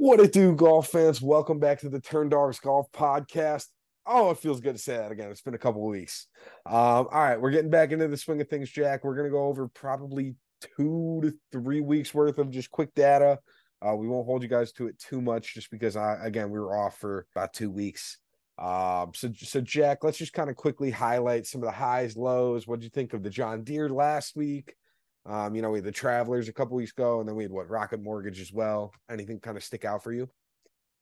What it do, golf fans? Welcome back to the Turn Dogs Golf Podcast. Oh, it feels good to say that again. It's been a couple of weeks. Um, all right, we're getting back into the swing of things, Jack. We're gonna go over probably two to three weeks worth of just quick data. Uh, we won't hold you guys to it too much, just because I again we were off for about two weeks. Um, so so Jack, let's just kind of quickly highlight some of the highs, lows. What did you think of the John Deere last week? Um, you know, we had the Travelers a couple weeks ago, and then we had what Rocket Mortgage as well. Anything kind of stick out for you?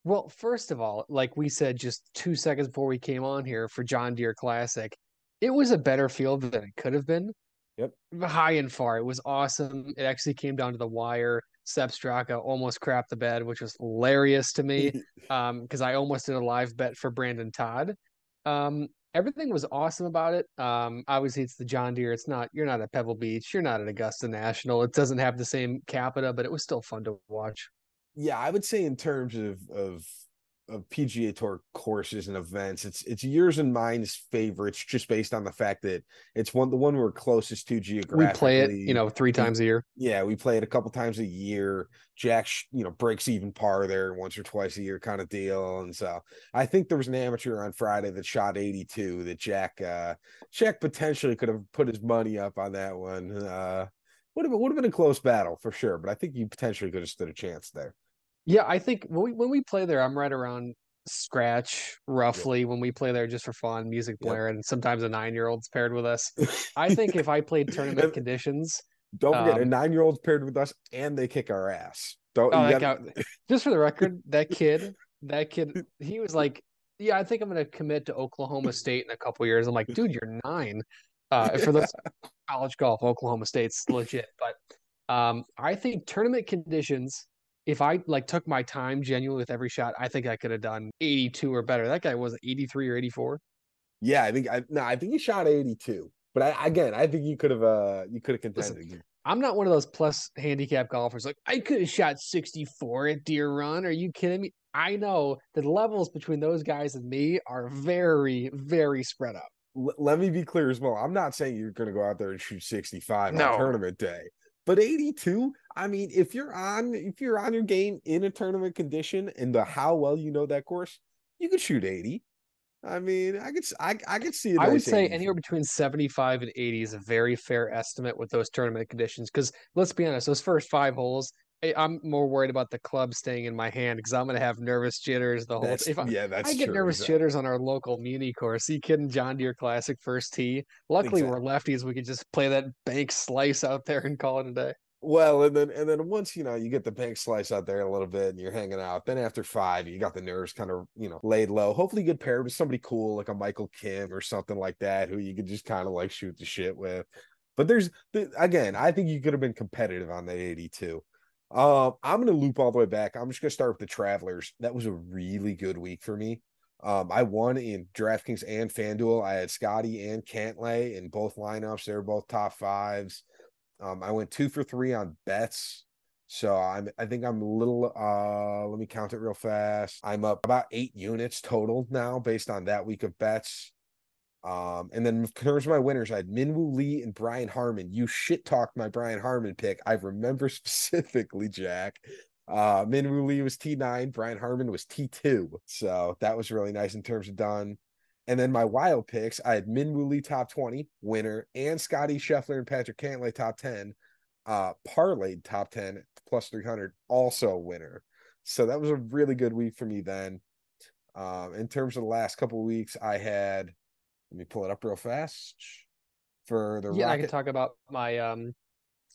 Well, first of all, like we said just two seconds before we came on here for John Deere Classic, it was a better field than it could have been. Yep. High and far. It was awesome. It actually came down to the wire. Sepp Straka almost crapped the bed, which was hilarious to me. um, because I almost did a live bet for Brendon Todd. Um, everything was awesome about it. Um, obviously it's the John Deere. It's not you're not at Pebble Beach, you're not at Augusta National. It doesn't have the same capita, but it was still fun to watch. Yeah, I would say in terms of of of PGA Tour courses and events. It's it's yours and mine's favorites just based on the fact that it's one the one we're closest to geographically. We play it, you know, three times a year. Yeah, we play it a couple times a year. Jack, you know, breaks even par there once or twice a year kind of deal. And so I think there was an amateur on Friday that shot 82 that Jack uh Jack potentially could have put his money up on that one. Uh would have would have been a close battle for sure, but I think you potentially could have stood a chance there. Yeah, I think when we when we play there, I'm right around scratch roughly when we play there just for fun, music blaring, and sometimes a nine year old's paired with us. I think if I played tournament conditions, don't forget um, a nine year old's paired with us and they kick our ass. Don't oh, gotta... just for the record, that kid, that kid, he was like, Yeah, I think I'm gonna commit to Oklahoma State in a couple years. I'm like, dude, you're nine. Uh, for the college golf, Oklahoma State's legit. But um, I think tournament conditions if I like took my time genuinely with every shot, I think I could have done 82 or better. That guy was 83 or 84. Yeah, I think I no, I think he shot 82. But I, again, I think you could have uh you could have contended. Listen, I'm not one of those plus handicap golfers. Like I could have shot 64 at Deere Run. Are you kidding me? I know the levels between those guys and me are very, very spread out. L- let me be clear as well. I'm not saying you're going to go out there and shoot 65 no. on tournament day. But 82, I mean, if you're on if you're on your game in a tournament condition and the how well you know that course, you could shoot 80. I mean, I could I I could see it. I would say anywhere between 75 and 80 is a very fair estimate with those tournament conditions. Because let's be honest, those first five holes, eh, I'm more worried about the club staying in my hand because I'm going to have nervous jitters the whole. That's, if I, yeah, that's I get true, nervous exactly. jitters on our local muni course. You kidding? John Deere Classic first tee. Luckily, exactly. we're lefties. We could just play that bank slice out there and call it a day. Well, and then and then once you know you get the bank slice out there a little bit and you're hanging out, then after five, you got the nerves kind of you know laid low. Hopefully, you get paired with somebody cool like a Michael Kim or something like that, who you could just kind of like shoot the shit with. But there's again, I think you could have been competitive on that 82. Um, I'm gonna loop all the way back. I'm just gonna start with the Travelers. That was a really good week for me. Um, I won in DraftKings and FanDuel. I had Scotty and Cantlay in both lineups. They were both top fives. Um, I went two for three on bets. So I'm I think I'm a little uh let me count it real fast. I'm up about eight units total now based on that week of bets. Um, and then in terms of my winners, I had Minwoo Lee and Brian Harman. You shit talked my Brian Harman pick. I remember specifically, Jack. Uh, Minwoo Lee was T9, Brian Harman was T2. So that was really nice in terms of done. And then my wild picks, I had Minwoo Lee top 20 winner and Scotty Scheffler and Patrick Cantlay top 10. Uh parlayed top 10 plus 300 also winner. So that was a really good week for me then. Um, in terms of the last couple weeks, I had let me pull it up real fast for the yeah. Rocket. I can talk about my um.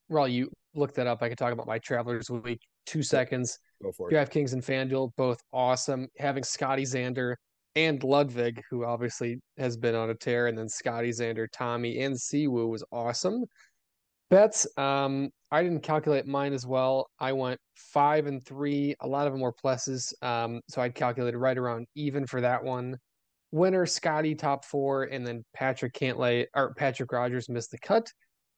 While you look that up, I can talk about my Travelers week. Two seconds. Go for it. DraftKings and FanDuel both awesome. Having Scotty Xander and Ludvig, who obviously has been on a tear, and then Scotty Xander, Tommy, and Siwoo was awesome. Bets, um, I didn't calculate mine as well. I went five and three. A lot of them were pluses. Um, so I calculated right around even for that one. Winner Scotty top four, and then Patrick Cantlay or Patrick Rodgers missed the cut.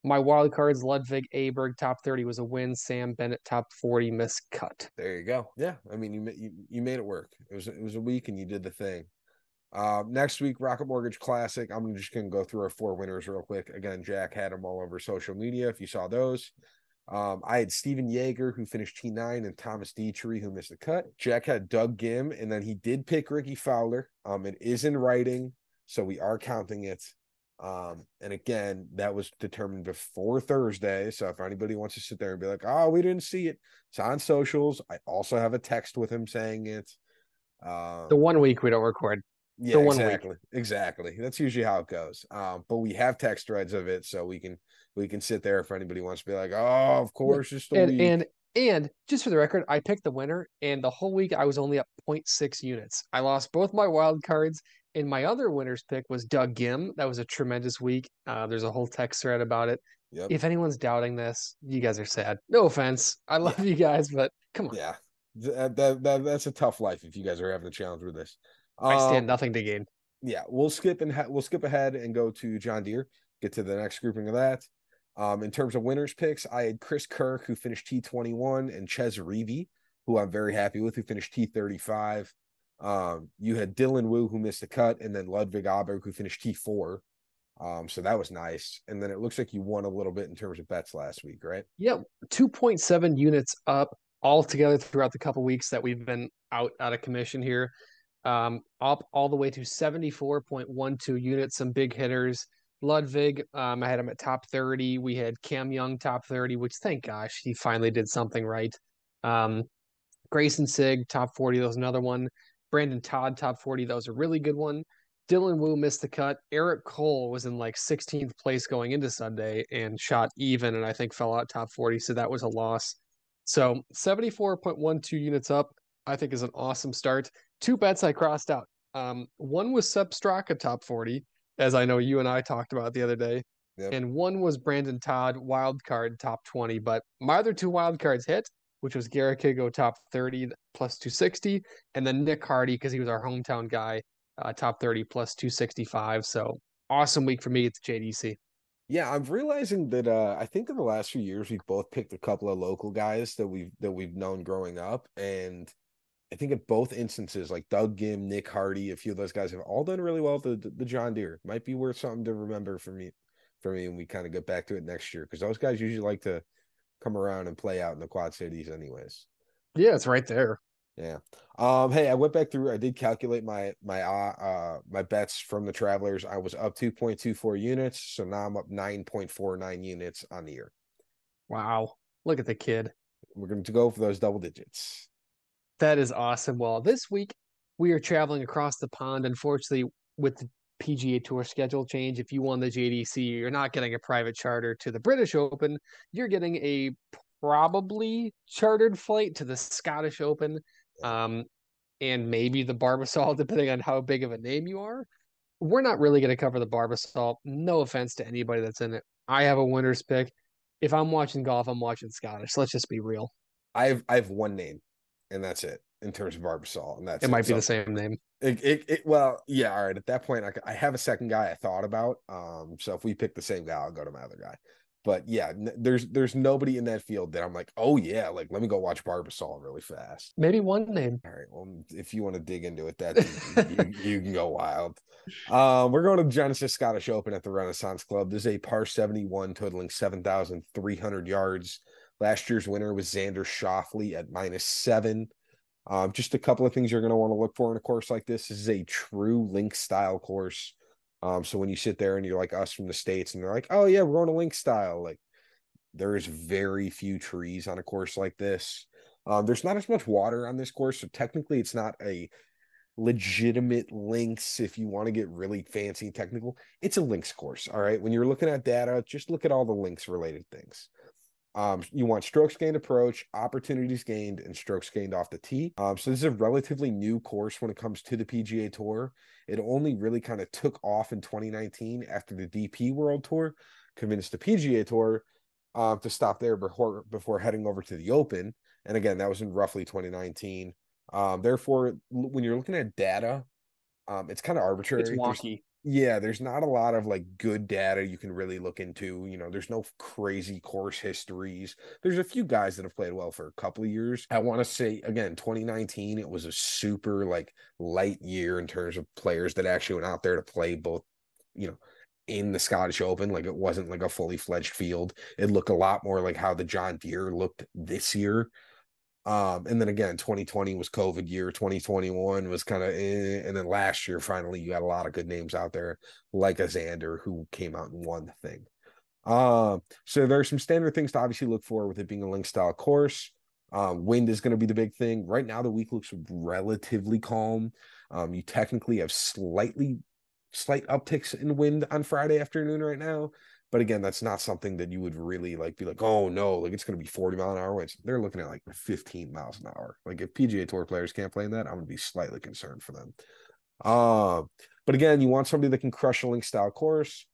My wild cards, Ludvig Aberg, top 30 was a win. Sam Bennett, top 40, miscut. There you go. Yeah. I mean, you, you, you made it work. It was, it was a week and you did the thing. Uh, next week, Rocket Mortgage Classic. I'm just to go through our four winners real quick. Again, Jack had them all over social media if you saw those. Um, I had Stephan Jaeger, who finished T9, and Thomas Detry, who missed the cut. Jack had Doug Ghim, and then he did pick Rickie Fowler. Um, it is in writing, so we are counting it. Um, and again, that was determined before Thursday. So if anybody wants to sit there and be like, oh, we didn't see it, it's on socials. I also have a text with him saying it. Um, the one week we don't record. Yeah, exactly. Week. Exactly. That's usually how it goes. Um, but we have text threads of it, so we can we can sit there if anybody wants to be like, oh, of course, yeah. just and, week. And and just for the record, I picked the winner, and the whole week I was only up 0.6 units. I lost both my wild cards, and my other winner's pick was Doug Ghim. That was a tremendous week. Uh, there's a whole text thread about it. Yep. If anyone's doubting this, you guys are sad. No offense. I love yeah. you guys, but come on. Yeah. That, that, that, that's a tough life if you guys are having a challenge with this. I stand um, nothing to gain. Yeah, we'll skip and ha- we'll skip ahead and go to John Deere. Get to the next grouping of that. Um, in terms of winners picks, I had Chris Kirk who finished T21 and Chez Reavie, who I'm very happy with, who finished T35. Um, you had Dylan Wu who missed the cut, and then Ludvig Åberg who finished T4. Um, so that was nice. And then it looks like you won a little bit in terms of bets last week, right? Yep, 2.7 units up all together throughout the couple weeks that we've been out out of commission here. Um, up all the way to 74.12 units, some big hitters. Ludvig, um, I had him at top 30. We had Cam Young top 30, which thank gosh he finally did something right. Um, Grayson Sigg top 40, that was another one. Brendon Todd top 40, that was a really good one. Dylan Wu missed the cut. Eric Cole was in like 16th place going into Sunday and shot even, and I think fell out top 40, so that was a loss. So 74.12 units up, I think is an awesome start. Two bets I crossed out. Um, one was Sepp Straka top 40, as I know you and I talked about the other day. Yep. And one was Brendon Todd wild card top 20. But my other two wild cards hit, which was Garrick Higgo top 30 plus 260, and then Nick Hardy because he was our hometown guy, uh, top 30 plus 265. So awesome week for me at the JDC. Yeah, I'm realizing that uh, I think in the last few years we've both picked a couple of local guys that we've that we've known growing up, and I think in both instances, like Doug Ghim, Nick Hardy, a few of those guys have all done really well. The, the John Deere might be worth something to remember for me, for me, and we kind of get back to it next year because those guys usually like to come around and play out in the Quad Cities, anyways. Yeah, it's right there. Yeah. Um. Hey, I went back through. I did calculate my my uh, uh my bets from the Travelers. I was up two point two four units, so now I'm up nine point four nine units on the year. Wow! Look at the kid. We're going to go for those double digits. That is awesome. Well, this week we are traveling across the pond. Unfortunately, with the PGA Tour schedule change, if you won the JDC, you're not getting a private charter to the British Open. You're getting a probably chartered flight to the Scottish Open, um, and maybe the Barbasol, depending on how big of a name you are. We're not really going to cover the Barbasol. No offense to anybody that's in it. I have a winner's pick. If I'm watching golf, I'm watching Scottish. Let's just be real. I've I've one name and that's it in terms of Barbasol, and that's it. it. Might be the same name. It, it, it, well, yeah. All right. At that point, I, I have a second guy I thought about. Um, so if we pick the same guy, I'll go to my other guy. But yeah, n- there's there's nobody in that field that I'm like, oh yeah, like let me go watch Barbasol really fast. Maybe one name. All right. Well, if you want to dig into it, that you, you, can go wild. Um, we're going to the Genesis Scottish Open at the Renaissance Club. There's a par 71 totaling 7,300 yards. Last year's winner was Xander Schauffele at minus seven. Um, just a couple of things you're going to want to look for in a course like this. This is a true link style course. Um, so when you sit there and you're like us from the States and they're like, oh, yeah, we're on a link style, like there is very few trees on a course like this. Um, there's not as much water on this course. So technically, it's not a legitimate links if you want to get really fancy and technical. It's a links course. All right. When you're looking at data, just look at all the links related things. Um, you want strokes gained approach, opportunities gained, and strokes gained off the tee. Um, so this is a relatively new course when it comes to the PGA Tour. It only really kind of took off in 2019 after the DP World Tour convinced the PGA Tour um, to stop there before before heading over to the Open. And again, that was in roughly 2019. Um, therefore, when you're looking at data, um, it's kind of arbitrary. It's wonky yeah, there's not a lot of like good data you can really look into. You know, there's no crazy course histories. There's a few guys that have played well for a couple of years. I want to say again, 2019, it was a super like light year in terms of players that actually went out there to play both, you know, in the Scottish Open. Like it wasn't like a fully fledged field. It looked a lot more like how the John Deere looked this year. Um, and then again, 2020 was COVID year, 2021 was kind of, eh, and then last year, finally, you had a lot of good names out there, like a Xander who came out and won the thing. Um, so there are some standard things to obviously look for with it being a link style course. Um, wind is going to be the big thing. Right now, the week looks relatively calm. Um, you technically have slightly slight upticks in wind on Friday afternoon right now. But again, that's not something that you would really like be like, oh no, like it's going to be 40 mile an hour winds. They're looking at like 15 miles an hour. Like if PGA Tour players can't play in that, I'm going to be slightly concerned for them. Uh, but again, you want somebody that can crush a link style course.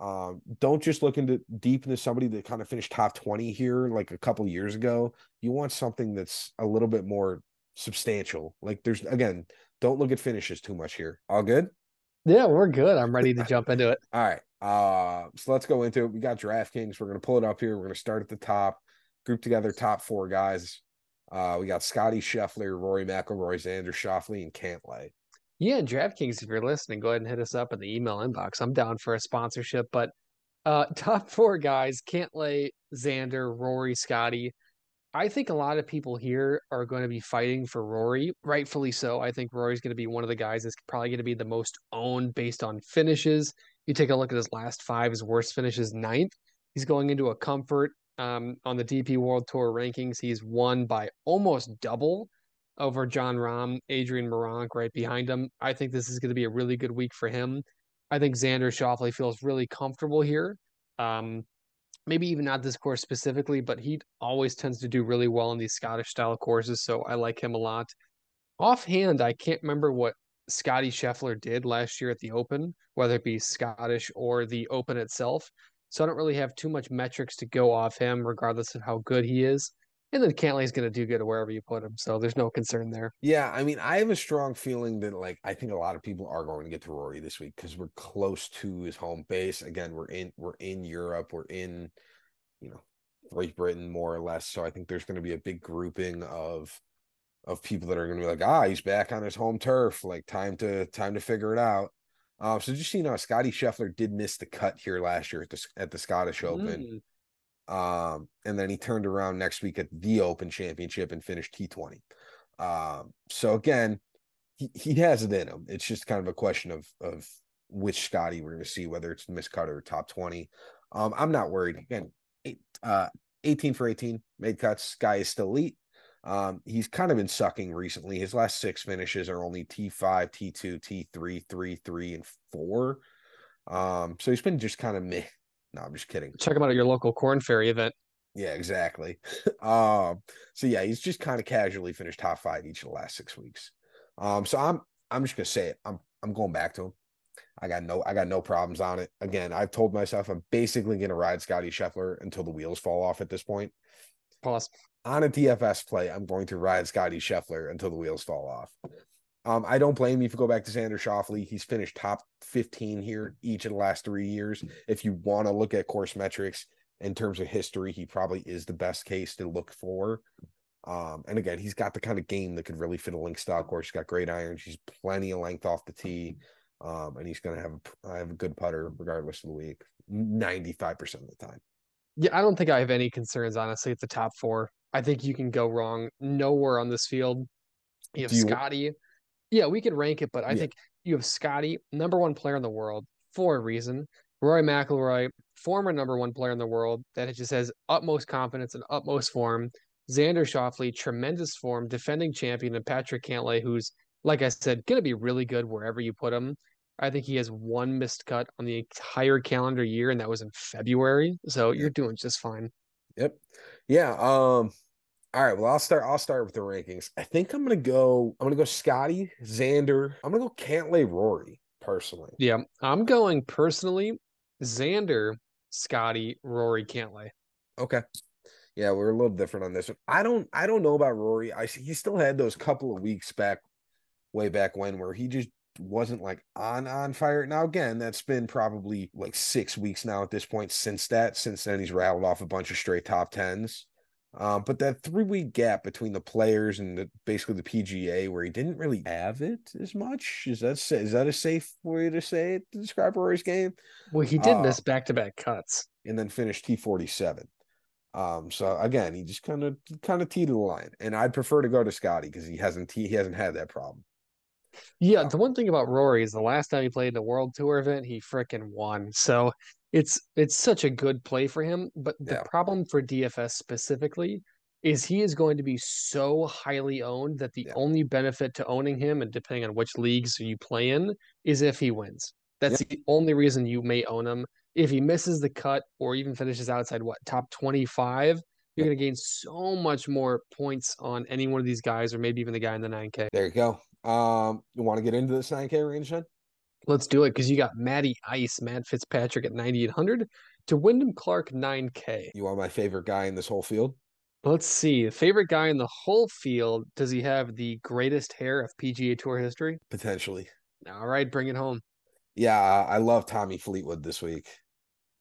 Um, don't just look into deep into somebody that kind of finished top 20 here like a couple years ago. You want something that's a little bit more substantial. Like there's again, don't look at finishes too much here. All good? Yeah, we're good. I'm ready to jump into it. All right. Uh, so let's go into it. We got DraftKings. We're going to pull it up here. We're going to start at the top, group together top four guys. Uh, we got Scotty Scheffler, Rory McIlroy, Xander Schauffele, and Cantlay. Yeah, DraftKings, if you're listening, go ahead and hit us up in the email inbox. I'm down for a sponsorship, but uh, top four guys: Cantlay, Xander, Rory, Scotty. I think a lot of people here are going to be fighting for Rory, rightfully so. I think Rory's going to be one of the guys that's probably going to be the most owned based on finishes. You take a look at his last five, his worst finishes ninth. He's going into a comfort um, on the DP World Tour rankings. He's won by almost double over Jon Rahm, Adrian Meronk right behind him. I think this is going to be a really good week for him. I think Xander Schauffele feels really comfortable here. Um, maybe even not this course specifically, but he always tends to do really well in these Scottish style courses. So I like him a lot. Offhand, I can't remember what Scotty Scheffler did last year at the Open, whether it be Scottish or the Open itself. So I don't really have too much metrics to go off him, regardless of how good he is. And then Cantlay's going to do good wherever you put him, so there's no concern there. Yeah, I mean, I have a strong feeling that like I think a lot of people are going to get to Rory this week because we're close to his home base. Again, we're in we're in Europe, we're in, you know, Great Britain more or less. So I think there's going to be a big grouping of of people that are going to be like, ah, he's back on his home turf. Like time to time to figure it out. Um, so just so you know, Scotty Scheffler did miss the cut here last year at the at the Scottish Open. Mm. Um, and then he turned around next week at the Open Championship and finished T20. Um, so again, he, he has it in him. It's just kind of a question of of which Scotty we're going to see, whether it's miscut or top 20. Um, I'm not worried. Again, eight, uh, 18 for 18 made cuts. Guy is still elite. Um, he's kind of been sucking recently. His last six finishes are only T5, T2, T3, 3, 3, and 4. Um, so he's been just kind of meh no, I'm just kidding. Check him out at your local Corn Ferry event. Yeah, exactly. um, so yeah, he's just kind of casually finished top five each of the last six weeks. Um, so I'm I'm just gonna say it. I'm I'm going back to him. I got no I got no problems on it. Again, I've told myself I'm basically gonna ride Scotty Scheffler until the wheels fall off at this point. Pause. On a DFS play, I'm going to ride Scotty Scheffler until the wheels fall off. Um, I don't blame you if you go back to Xander Schauffele. He's finished top 15 here each of the last three years. If you want to look at course metrics in terms of history, he probably is the best case to look for. Um, and again, he's got the kind of game that could really fit a link style course. He's got great irons. He's plenty of length off the tee. Um, and he's going to have have a good putter regardless of the week, 95% of the time. Yeah, I don't think I have any concerns, honestly, at the top four. I think you can go wrong nowhere on this field. You have you, Scotty, yeah, we could rank it, but I yeah. think you have Scotty, number one player in the world for a reason. Rory McIlroy, former number one player in the world, that just has utmost confidence and utmost form. Xander Schauffele, tremendous form, defending champion, and Patrick Cantlay, who's like I said, going to be really good wherever you put him. I think he has one missed cut on the entire calendar year, and that was in February. So you're doing just fine. Yep. Yeah. Um, all right. Well, I'll start. I'll start with the rankings. I think I'm gonna go. I'm gonna go Scotty, Xander. I'm gonna go Cantlay, Rory. Personally. Yeah, I'm going personally. Xander, Scotty, Rory, Cantlay. Okay. Yeah, we're a little different on this one. I don't. I don't know about Rory. I he still had those couple of weeks back, way back when, where he just wasn't like on on fire. Now again, that's been probably like six weeks now at this point. Since that, since then, he's rattled off a bunch of straight top tens. Um, but that three week gap between the players and the, basically the PGA, where he didn't really have it as much, is that is that a safe way to say it to describe Rory's game? Well, he did uh, miss back to back cuts and then finished T forty seven. Um, so again, he just kind of kind of teetered the line, and I'd prefer to go to Scotty because he hasn't he hasn't had that problem. Yeah, the one thing about Rory is the last time he played the World Tour event, he freaking won. So it's it's such a good play for him. But the yeah. problem for DFS specifically is he is going to be so highly owned that the yeah. only benefit to owning him, and depending on which leagues you play in, is if he wins. That's the only reason you may own him. If he misses the cut or even finishes outside what top twenty five, you're going to gain so much more points on any one of these guys, or maybe even the guy in the 9K. There you go. Um, you want to get into this 9K range then? Let's do it because you got Matty Ice, Matt Fitzpatrick at 9,800 to Wyndham Clark 9K. You are my favorite guy in this whole field? Let's see. Favorite guy in the whole field. Does he have the greatest hair of PGA Tour history? Potentially. All right, bring it home. Yeah, I love Tommy Fleetwood this week.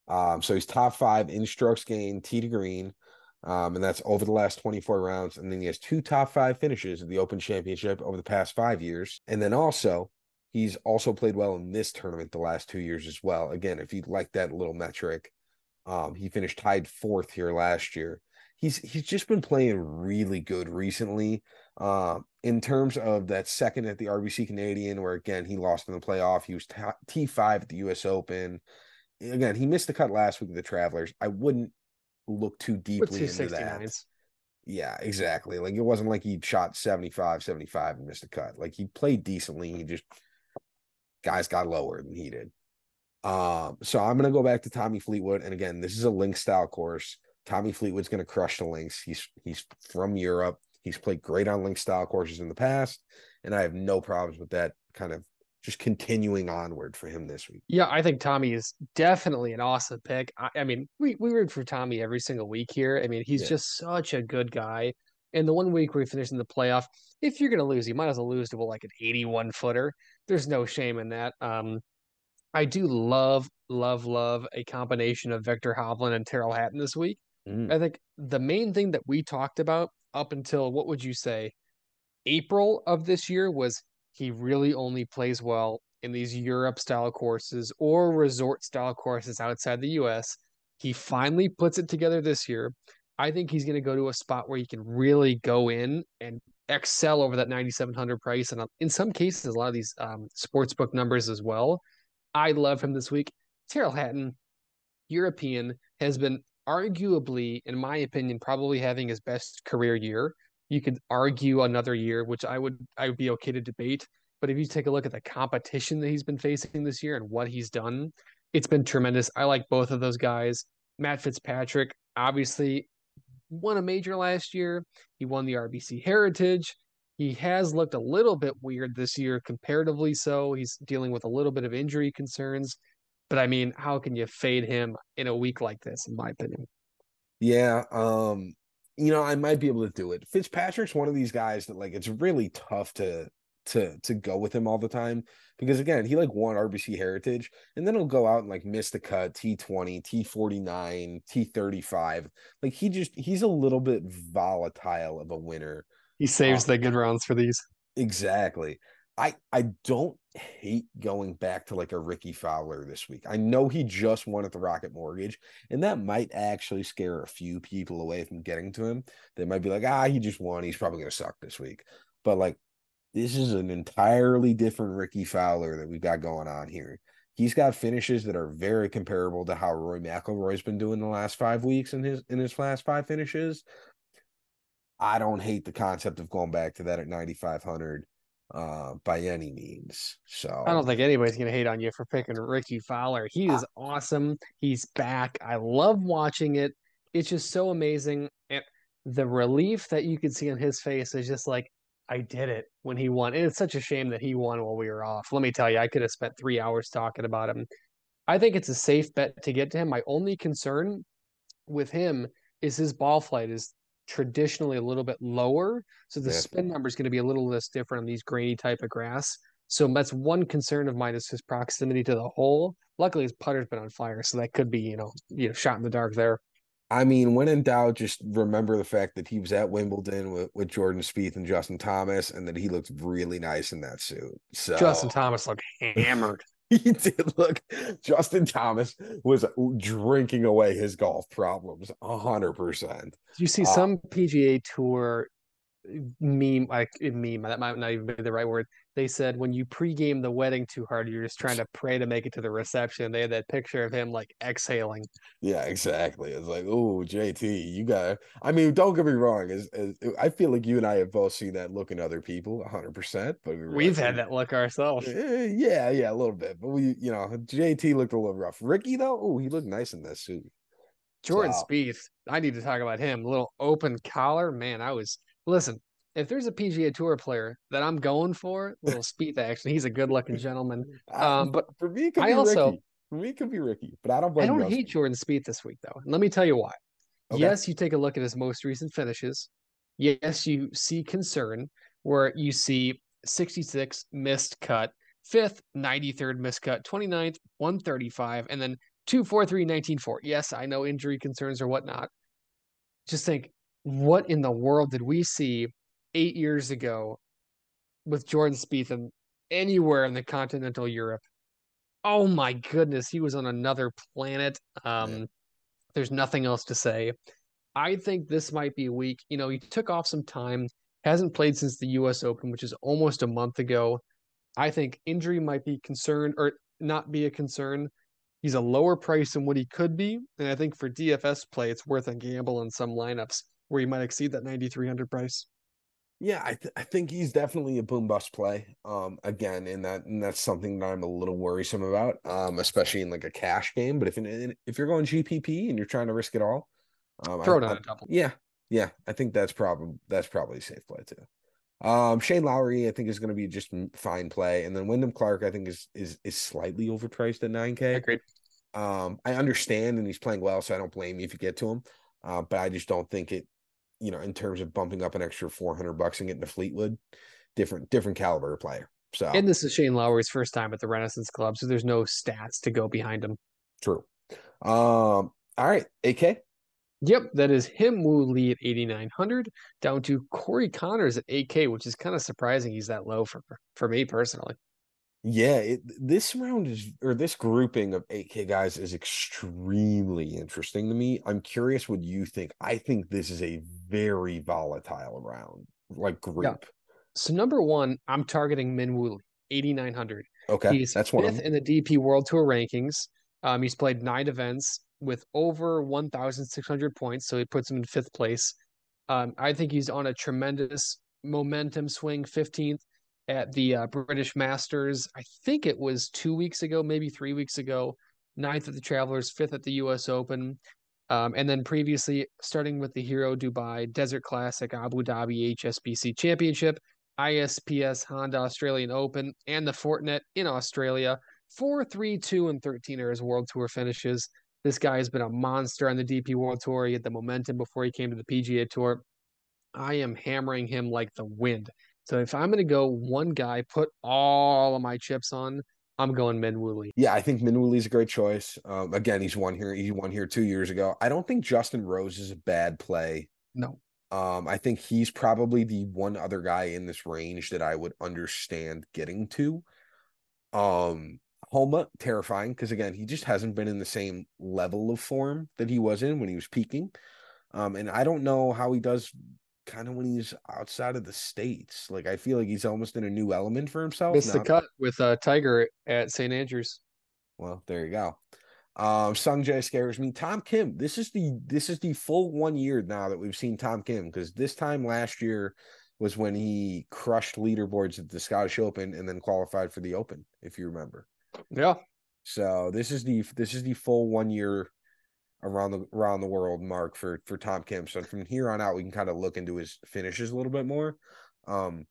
Um, so he's top five in strokes gained, tee to green. Um, and that's over the last 24 rounds. And then he has two top five finishes in the Open Championship over the past five years. And then also, he's also played well in this tournament the last two years as well. Again, if you like that little metric, um, he finished tied fourth here last year. He's he's just been playing really good recently. Uh, in terms of that second at the RBC Canadian, where again he lost in the playoff. He was T five at the U.S. Open. Again, he missed the cut last week of the Travelers. I wouldn't look too deeply into that. Yeah, exactly. Like it wasn't like he shot 75, 75 and missed a cut. Like he played decently. He just guys got lower than he did. Um, so I'm gonna go back to Tommy Fleetwood. And again, this is a link style course. Tommy Fleetwood's gonna crush the links. He's he's from Europe. He's played great on link style courses in the past, and I have no problems with that kind of just continuing onward for him this week. Yeah, I think Tommy is definitely an awesome pick. I, I mean, we, we root for Tommy every single week here. I mean, he's yeah. just such a good guy. And the one week where he finished in the playoff, if you're going to lose, you might as well lose to like an 81 footer. There's no shame in that. Um, I do love, love, love a combination of Viktor Hovland and Tyrrell Hatton this week. Mm. I think the main thing that we talked about up until what would you say, April of this year was he really only plays well in these Europe style courses or resort style courses outside the US. He finally puts it together this year. I think he's going to go to a spot where he can really go in and excel over that 9700 price and in some cases a lot of these um, sports book numbers as well. I love him this week. Tyrrell Hatton, European, has been arguably, in my opinion, probably having his best career year. You could argue another year, which I would I would be okay to debate. But if you take a look at the competition that he's been facing this year and what he's done, it's been tremendous. I like both of those guys. Matt Fitzpatrick obviously won a major last year. He won the RBC Heritage. He has looked a little bit weird this year, comparatively so. He's dealing with a little bit of injury concerns. But I mean, how can you fade him in a week like this, in my opinion? Yeah. Um, you know, I might be able to do it. Fitzpatrick's one of these guys that like it's really tough to to to go with him all the time because again, he like won RBC Heritage and then he'll go out and like miss the cut T20, T49, T35. Like he just he's a little bit volatile of a winner. He saves um, the good rounds for these. Exactly. I I don't hate going back to like a Rickie Fowler this week. I know he just won at the Rocket Mortgage, and that might actually scare a few people away from getting to him. They might be like, ah, he just won. He's probably gonna suck this week. But like, this is an entirely different Rickie Fowler that we've got going on here. He's got finishes that are very comparable to how Roy McIlroy's been doing the last five weeks in his in his last five finishes. I don't hate the concept of going back to that at 9,500 uh, by any means. So I don't think anybody's gonna hate on you for picking Rickie Fowler. He is awesome. He's back. I love watching it. It's just so amazing. And the relief that you could see on his face is just like, I did it when he won. And it's such a shame that he won while we were off. Let me tell you, I could have spent three hours talking about him. I think it's a safe bet to get to him. My only concern with him is his ball flight is traditionally a little bit lower. So the spin number is going to be a little less different on these grainy type of grass. So that's one concern of mine is his proximity to the hole. Luckily, his putter's been on fire, so that could be you know you know shot in the dark there. I mean, when in doubt, just remember the fact that he was at Wimbledon with, with Jordan Spieth and Justin Thomas, and that he looked really nice in that suit. So Justin Thomas looked hammered. he did look. Justin Thomas was drinking away his golf problems, hundred percent. Did you see Uh, some PGA Tour meme? Like meme that might not even be the right word. They said when you pregame the wedding too hard, you're just trying to pray to make it to the reception. They had that picture of him like exhaling. Yeah, exactly. It's like, oh, JT, you got. I mean, don't get me wrong. Is I feel like you and I have both seen that look in other people, hundred percent. But we we've had that look ourselves. Eh, yeah, yeah, a little bit. But we, you know, JT looked a little rough. Rickie though, oh, he looked nice in that suit. Jordan So- Spieth, I need to talk about him. little open collar, man. I was listen. If there's a PGA Tour player that I'm going for, little Spieth action. He's a good-looking gentleman. Um, but for me, it could I be also- Rickie. For me, it could be Rickie. But I don't I don't hate Jordan Spieth this week though. And let me tell you why. Okay. Yes, you take a look at his most recent finishes. Yes, you see concern where you see 66 missed cut, fifth, 93rd missed cut, 29th, 135, and then 243, 19-4. Yes, I know injury concerns or whatnot. Just think, what in the world did we see eight years ago with Jordan Spieth and anywhere in the continental Europe? Oh my goodness, he was on another planet. Um, There's nothing else to say. I think this might be weak. You know, he took off some time, hasn't played since the US Open, which is almost a month ago. I think injury might be concerned or not be a concern. He's a lower price than what he could be. And I think for DFS play, it's worth a gamble in some lineups where he might exceed that 9,300 price. Yeah, I, th- I think he's definitely a boom bust play. Um, again, and that and that's something that I'm a little worrisome about. Um, especially in like a cash game. But if in, if you're going GPP and you're trying to risk it all, um, I- Throw it on a double. Yeah, yeah, I think that's probably that's probably a safe play too. Um, Shane Lowry, I think is going to be just fine play, and then Wyndham Clark, I think is is is slightly overpriced at nine K. Agreed. Um, I understand, and he's playing well, so I don't blame you if you get to him. Uh, but I just don't think it, you know, in terms of bumping up an extra four hundred bucks and getting to Fleetwood, different different caliber player. So And this is Shane Lowry's first time at the Renaissance Club, so there's no stats to go behind him. true. Um, all right, AK. Yep, that is Min Woo Lee at 8,900 down to Corey Conners at 8K, which is kind of surprising he's that low for for me personally. Yeah, it, this round is or this grouping of 8K guys is extremely interesting to me. I'm curious what you think. I think this is a very volatile round, like group. So number one, I'm targeting Min Woo Lee, 8,900. Okay, He's that's one fifth them. in the DP World Tour rankings. Um, he's played nine events with over 1,600 points, so he puts him in fifth place. Um, I think he's on a tremendous momentum swing, 15th at the uh, British Masters. I think it was two weeks ago, maybe three weeks ago. Ninth at the Travelers, fifth at the U.S. Open, um, and then previously starting with the Hero Dubai Desert Classic, Abu Dhabi HSBC Championship, ISPS Honda Australian Open, and the Fortinet in Australia. Four, three, two, and 13 are his World Tour finishes. This guy has been a monster on the DP World Tour. He had the momentum before he came to the PGA Tour. I am hammering him like the wind. So if I'm going to go one guy, put all of my chips on, I'm going Min Woo Lee. Yeah, I think Min Woo Lee's a great choice. Um, again, he's won here. He won here two years ago. I don't think Justin Rose is a bad play. No. Um, I think he's probably the one other guy in this range that I would understand getting to. Um, Homa, terrifying because again, he just hasn't been in the same level of form that he was in when he was peaking. Um, and I don't know how he does kind of when he's outside of the states. Like I feel like he's almost in a new element for himself. Missed the cut with uh, Tiger at St. Andrews. Well, there you go. Um, Sung Jae scares me. Tom Kim. This is the this is the full one year now that we've seen Tom Kim because this time last year was when he crushed leaderboards at the Scottish Open and then qualified for the Open, if you remember. Yeah. So this is the this is the full one year around the around the world mark for for Tom Kim. So from here on out, we can kind of look into his finishes a little bit more. Um,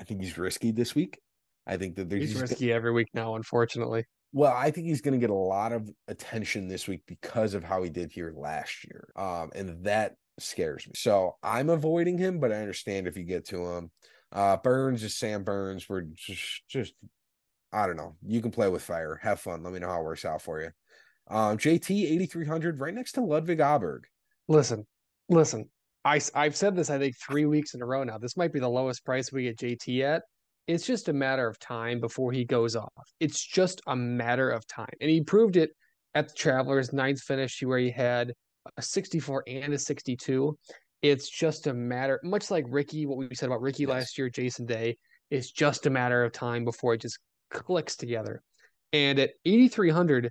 I think he's risky this week. I think that there's He's risky every week now, unfortunately. well, I think he's going to get a lot of attention this week because of how he did here last year. Um, and that scares me. So I'm avoiding him, but I understand if you get to him. Uh, Burns is Sam Burns. We're just, just, I don't know. You can play with fire. Have fun. Let me know how it works out for you. Um, JT 8300 right next to Ludvig Aberg. Listen, listen. I I've said this I think three weeks in a row now. This might be the lowest price we get JT at. It's just a matter of time before he goes off. It's just a matter of time, and he proved it at the Travelers' ninth finish, where he had a 64 and a 62. It's just a matter, much like Rickie, what we said about Rickie yes. last year, Jason Day. It's just a matter of time before it just clicks together. And at 8,300,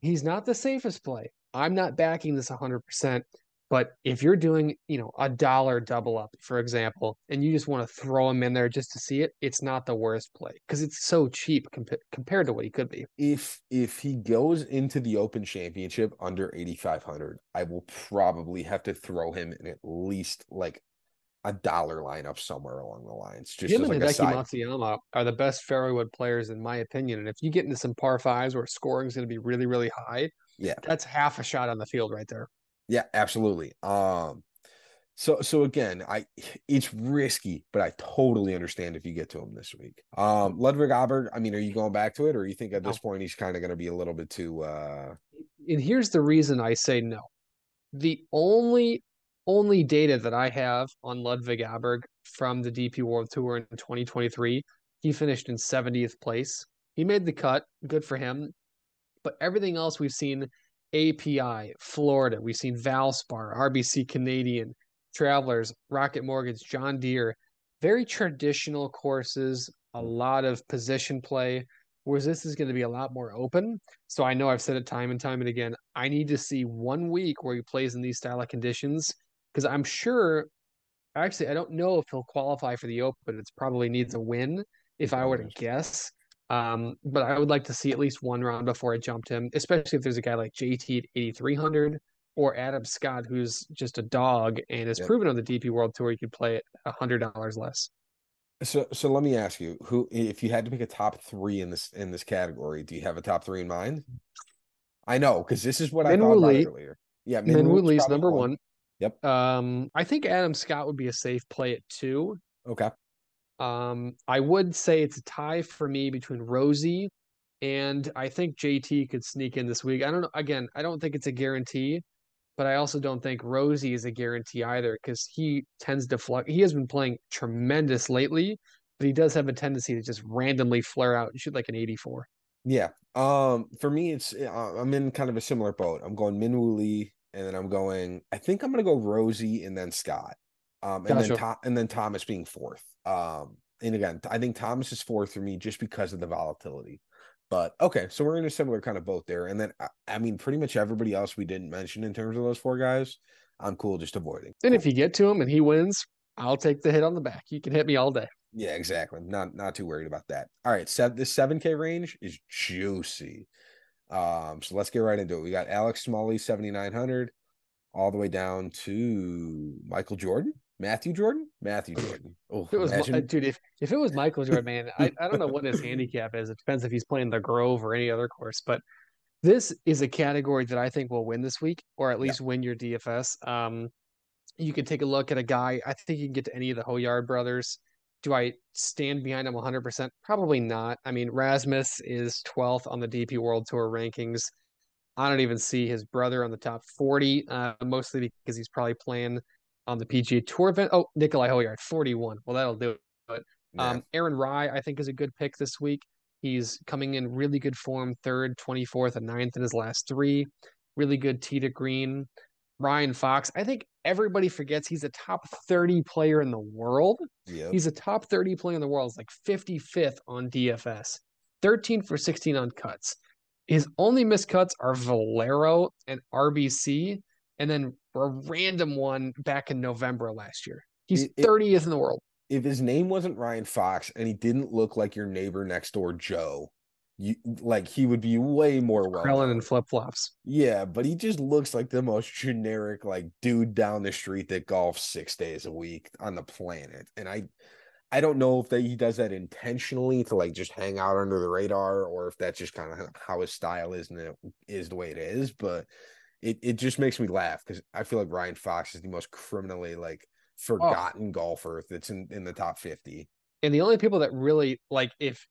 he's not the safest play. I'm not backing this 100%. But if you're doing, you know, a dollar double up, for example, and you just want to throw him in there just to see it, it's not the worst play because it's so cheap compa- compared to what he could be. If if he goes into the Open Championship under 8500, I will probably have to throw him in at least like a dollar lineup somewhere along the lines. Just him and like Hideki Matsuyama are the best fairway wood players in my opinion. And if you get into some par fives where scoring is going to be really really high, yeah, that's half a shot on the field right there. Yeah, absolutely. Um, so so again, I it's risky, but I totally understand if you get to him this week. Um, Ludvig Aberg, I mean, are you going back to it, or you think at this no. point he's kind of going to be a little bit too? uh And here's the reason I say no. The only only data that I have on Ludvig Aberg from the DP World Tour in 2023, he finished in 70th place. He made the cut, good for him. But everything else we've seen API, Florida. We've seen Valspar, RBC Canadian, Travelers, Rocket Mortgage, John Deere. Very traditional courses, a lot of position play, whereas this is going to be a lot more open. So I know I've said it time and time and again. I need to see one week where he plays in these style of conditions because I'm sure. Actually, I don't know if he'll qualify for the Open. It probably needs a win, if I were to guess. Um, but I would like to see at least one round before I jumped him, especially if there's a guy like JT at 8,300 or Adam Scott, who's just a dog and has yep. proven on the DP World Tour you could play it hundred dollars less. So, so let me ask you, who, if you had to pick a top three in this in this category, do you have a top three in mind? I know because this is what Min I thought about earlier. Yeah, Min, Min Lee's number one. one. Yep. Um, I think Adam Scott would be a safe play at two. Okay. Um, I would say it's a tie for me between Rosie and I think JT could sneak in this week. I don't know. Again, I don't think it's a guarantee, but I also don't think Rosie is a guarantee either because he tends to flux. He has been playing tremendous lately, but he does have a tendency to just randomly flare out and shoot like an 84. Yeah. Um, for me, it's uh, I'm in kind of a similar boat. I'm going Minwoo Lee, and then I'm going. I think I'm going to go Rosie and then Scott. Um, and gotcha. then and then Thomas being fourth. Um, and again, I think Thomas is fourth for me just because of the volatility. But okay, so we're in a similar kind of boat there. And then I, I mean, pretty much everybody else we didn't mention in terms of those four guys, I'm cool just avoiding. And if you get to him and he wins, I'll take the hit on the back. You can hit me all day. Yeah, exactly. Not not too worried about that. All right, so this seven K range is juicy. Um, so let's get right into it. We got Alex Smalley, 7,900, all the way down to Michael Jordan, Matthew Jordan? Matthew Jordan. Oh, if it was imagine. dude, if, if it was Michael Jordan, man, I, I don't know what his handicap is. It depends if he's playing the Grove or any other course, but this is a category that I think will win this week, or at least yeah. win your DFS. Um, you can take a look at a guy. I think you can get to any of the Hojgaard brothers. Do I stand behind him 100%? Probably not. I mean, Rasmus is 12th on the DP World Tour rankings. I don't even see his brother on the top 40, uh, mostly because he's probably playing on the PGA Tour event. Oh, Nicolai Hojgaard, 41. Well, that'll do it. Yeah. Um, Aaron Rai, I think, is a good pick this week. He's coming in really good form, third, 24th, and ninth in his last three. Really good tee to green. Ryan Fox, I think everybody forgets he's a top 30 player in the world. Yep. He's a top 30 player in the world. It's like 55th on DFS, 13 for 16 on cuts. His only missed cuts are Valero and RBC, and then a random one back in November last year. He's it, 30th in the world. If his name wasn't Ryan Fox and he didn't look like your neighbor next door, Joe, you like he would be way more well. Krellin and flip flops. Yeah, but he just looks like the most generic like dude down the street that golfs six days a week on the planet. And I I don't know if that he does that intentionally to like just hang out under the radar or if that's just kind of how his style is and it is the way it is. But it, it just makes me laugh because I feel like Ryan Fox is the most criminally like oh. forgotten oh. golfer that's in, in the top 50. And the only people that really like if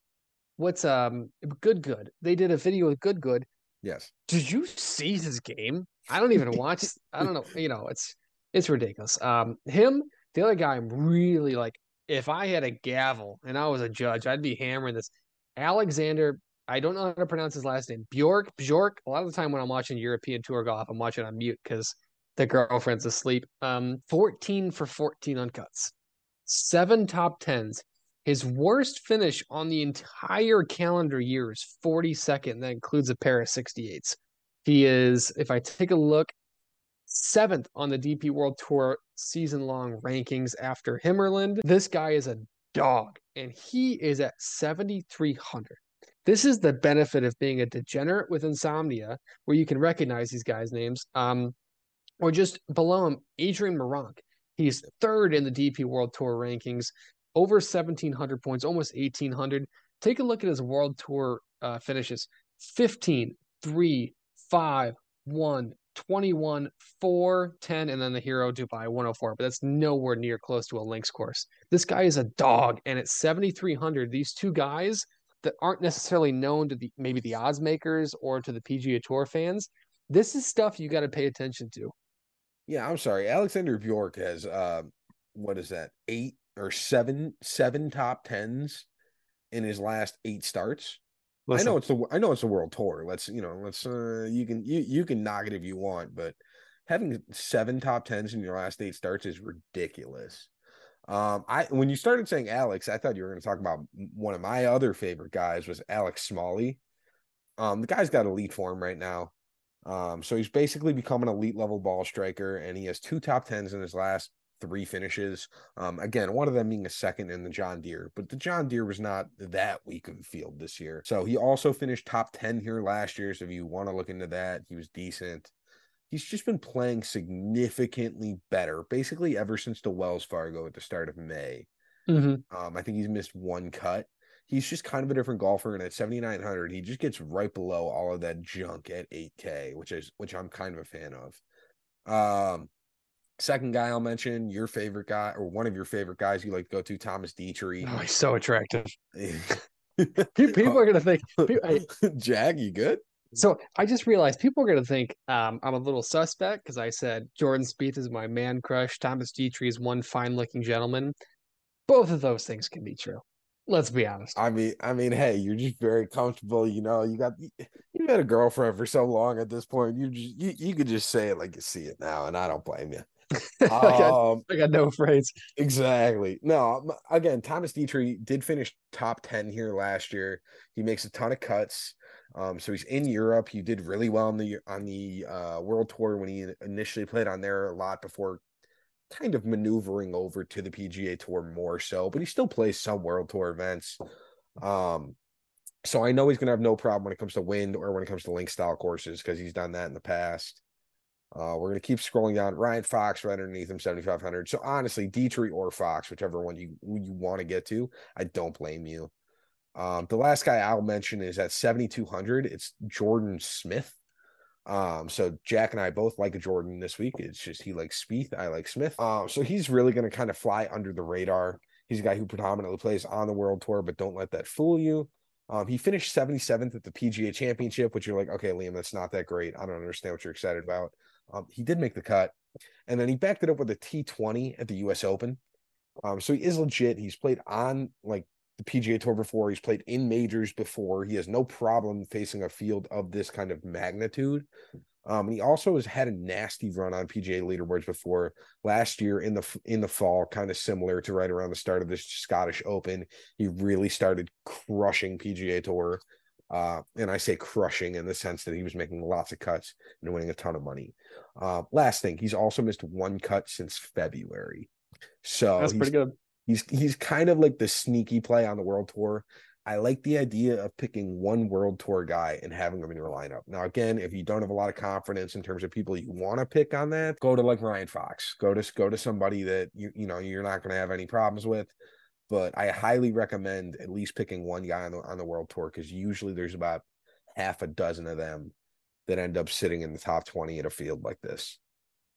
what's um good good they did a video with good good. Yes. Did you see his game? I don't even watch. I don't know. You know, it's it's ridiculous. Um, him, the other guy, I'm really like. If I had a gavel and I was a judge, I'd be hammering this. Alexander, I don't know how to pronounce his last name. Bjork, Bjork. A lot of the time when I'm watching European Tour golf, I'm watching on mute because the girlfriend's asleep. Um, 14 for 14 on cuts, seven top tens. His worst finish on the entire calendar year is 42nd. That includes a pair of 68s. He is, if I take a look, seventh on the DP World Tour season long rankings after Himmerland. This guy is a dog, and he is at 7,300. This is the benefit of being a degenerate with insomnia, where you can recognize these guys' names. Um, or just below him, Adrian Meronk. He's third in the DP World Tour rankings, over 1,700 points, almost 1,800. Take a look at his World Tour uh, finishes 15, 3, 5, 1, 21, 4, 10, and then the Hero Dubai 104. But that's nowhere near close to a links course. This guy is a dog. And at 7,300, these two guys that aren't necessarily known to the maybe the odds makers or to the PGA Tour fans, this is stuff you got to pay attention to. Yeah, I'm sorry. Alexander Bjork has uh, what is that? Eight or seven seven top tens in his last eight starts. Listen. I know it's the I know it's a world tour. Let's you know let's uh, you can you you can knock it if you want, but having seven top tens in your last eight starts is ridiculous. Um, I when you started saying Alex, I thought you were going to talk about one of my other favorite guys was Alex Smalley. Um, the guy's got elite form right now. Um, so he's basically become an elite level ball striker, and he has two top tens in his last three finishes. Um, again, one of them being a second in the John Deere, but the John Deere was not that weak of a field this year. So he also finished top 10 here last year. So if you want to look into that, he was decent. He's just been playing significantly better, basically ever since the Wells Fargo at the start of May. Mm-hmm. Um, I think he's missed one cut. He's just kind of a different golfer, and at 7,900, he just gets right below all of that junk at 8K, which is which I'm kind of a fan of. Um, Second guy I'll mention, your favorite guy or one of your favorite guys you like to go to, Thomas Detry. Oh, he's so attractive. people are gonna think, Jag, you good? So I just realized people are gonna think um, I'm a little suspect because I said Jordan Spieth is my man crush. Thomas Detry is one fine-looking gentleman. Both of those things can be true. Let's be honest. I mean, I mean, hey, you're just very comfortable. You know, you got you had a girlfriend for so long at this point. You just you, you could just say it like you see it now, and I don't blame you. I, got, um, I got no phrase. Exactly. No, again, Thomas Detry did finish top 10 here last year. He makes a ton of cuts. Um, so he's in Europe. He did really well on the on the uh, world tour when he initially played on there a lot before kind of maneuvering over to the PGA tour more so, but he still plays some world tour events. Um, so I know he's gonna have no problem when it comes to wind or when it comes to link style courses because he's done that in the past. Uh, we're going to keep scrolling down. Ryan Fox right underneath him, 7,500. So honestly, Detry or Fox, whichever one you you want to get to, I don't blame you. Um, the last guy I'll mention is at 7,200. It's Jordan Smith. Um, so Jack and I both like Jordan this week. It's just he likes Spieth, I like Smith. Um, so he's really going to kind of fly under the radar. He's a guy who predominantly plays on the World Tour, but don't let that fool you. Um, he finished 77th at the PGA Championship, which you're like, okay, Liam, that's not that great. I don't understand what you're excited about. Um, he did make the cut, and then he backed it up with a T20 at the U.S. Open. Um, so he is legit. He's played on like the PGA Tour before. He's played in majors before. He has no problem facing a field of this kind of magnitude. Um, and he also has had a nasty run on PGA leaderboards before. Last year in the in the fall, kind of similar to right around the start of this Scottish Open, he really started crushing PGA Tour. Uh, and I say crushing in the sense that he was making lots of cuts and winning a ton of money. Uh, last thing, he's also missed one cut since February. So that's pretty good. He's he's kind of like the sneaky play on the world tour. I like the idea of picking one world tour guy and having him in your lineup. Now, again, if you don't have a lot of confidence in terms of people you want to pick on that, go to like Ryan Fox. Go to go to somebody that you you know you're not going to have any problems with but I highly recommend at least picking one guy on the on the world tour because usually there's about half a dozen of them that end up sitting in the top 20 in a field like this.